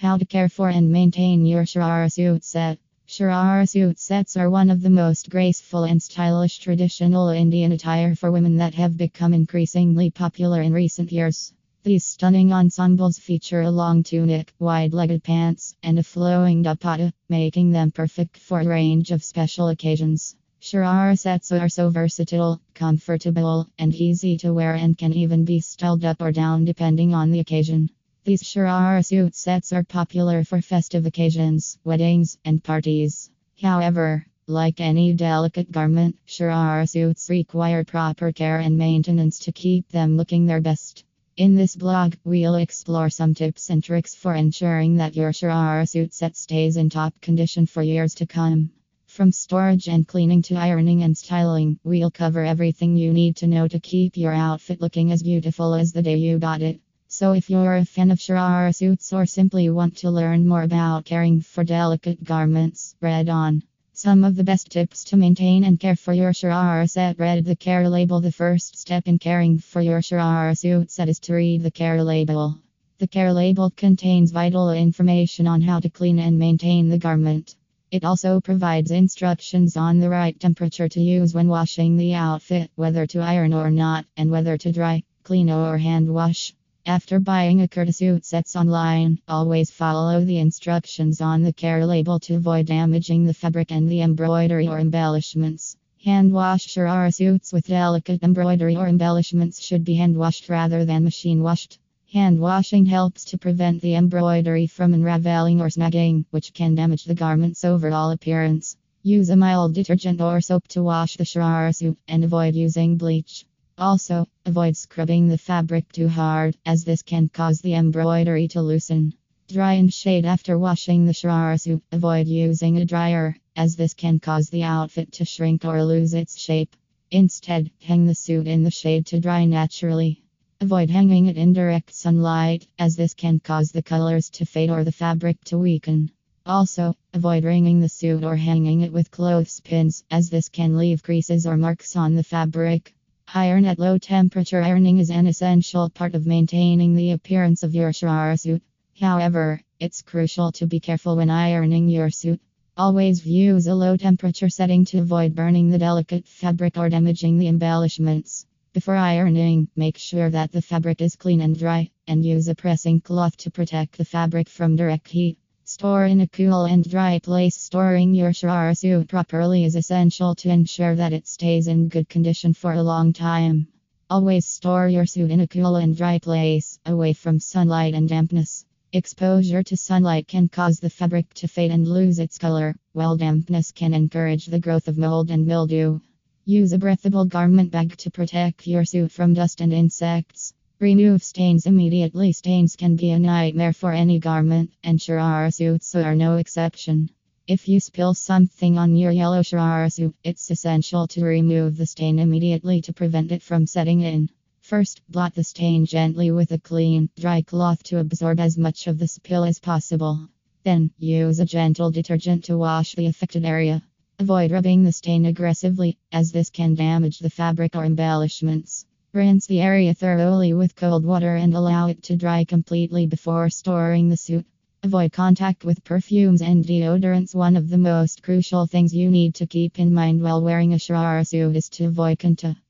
How to care for and maintain your Sharara suit set. Sharara suit sets are one of the most graceful and stylish traditional Indian attire for women that have become increasingly popular in recent years. These stunning ensembles feature a long tunic, wide legged pants, and a flowing dupatta, making them perfect for a range of special occasions. Sharara sets are so versatile, comfortable, and easy to wear, and can even be styled up or down depending on the occasion. These Sharara suit sets are popular for festive occasions, weddings, and parties. However, like any delicate garment, Sharara suits require proper care and maintenance to keep them looking their best. In this blog, we'll explore some tips and tricks for ensuring that your Sharara suit set stays in top condition for years to come. From storage and cleaning to ironing and styling, we'll cover everything you need to know to keep your outfit looking as beautiful as the day you got it. So, if you're a fan of Sharara suits or simply want to learn more about caring for delicate garments, read on. Some of the best tips to maintain and care for your Sharara set read the care label. The first step in caring for your Sharara suit set is to read the care label. The care label contains vital information on how to clean and maintain the garment. It also provides instructions on the right temperature to use when washing the outfit, whether to iron or not, and whether to dry, clean, or hand wash. After buying a Kurta suit sets online, always follow the instructions on the care label to avoid damaging the fabric and the embroidery or embellishments. Hand wash Sharara suits with delicate embroidery or embellishments should be hand washed rather than machine washed. Hand washing helps to prevent the embroidery from unraveling or snagging, which can damage the garment's overall appearance. Use a mild detergent or soap to wash the Sharara suit and avoid using bleach. Also, avoid scrubbing the fabric too hard, as this can cause the embroidery to loosen. Dry and shade after washing the Sharara suit. Avoid using a dryer, as this can cause the outfit to shrink or lose its shape. Instead, hang the suit in the shade to dry naturally. Avoid hanging it in direct sunlight, as this can cause the colors to fade or the fabric to weaken. Also, avoid wringing the suit or hanging it with clothespins, as this can leave creases or marks on the fabric. Iron at low temperature ironing is an essential part of maintaining the appearance of your Sharara suit. However, it's crucial to be careful when ironing your suit. Always use a low temperature setting to avoid burning the delicate fabric or damaging the embellishments. Before ironing, make sure that the fabric is clean and dry, and use a pressing cloth to protect the fabric from direct heat. Store in a cool and dry place. Storing your Sharara properly is essential to ensure that it stays in good condition for a long time. Always store your suit in a cool and dry place, away from sunlight and dampness. Exposure to sunlight can cause the fabric to fade and lose its color, while dampness can encourage the growth of mold and mildew. Use a breathable garment bag to protect your suit from dust and insects. Remove stains immediately. Stains can be a nightmare for any garment, and Sharara suits are no exception. If you spill something on your yellow Sharara suit, it's essential to remove the stain immediately to prevent it from setting in. First, blot the stain gently with a clean, dry cloth to absorb as much of the spill as possible. Then, use a gentle detergent to wash the affected area. Avoid rubbing the stain aggressively, as this can damage the fabric or embellishments. Rinse the area thoroughly with cold water and allow it to dry completely before storing the suit. Avoid contact with perfumes and deodorants. One of the most crucial things you need to keep in mind while wearing a Sharara suit is to avoid contact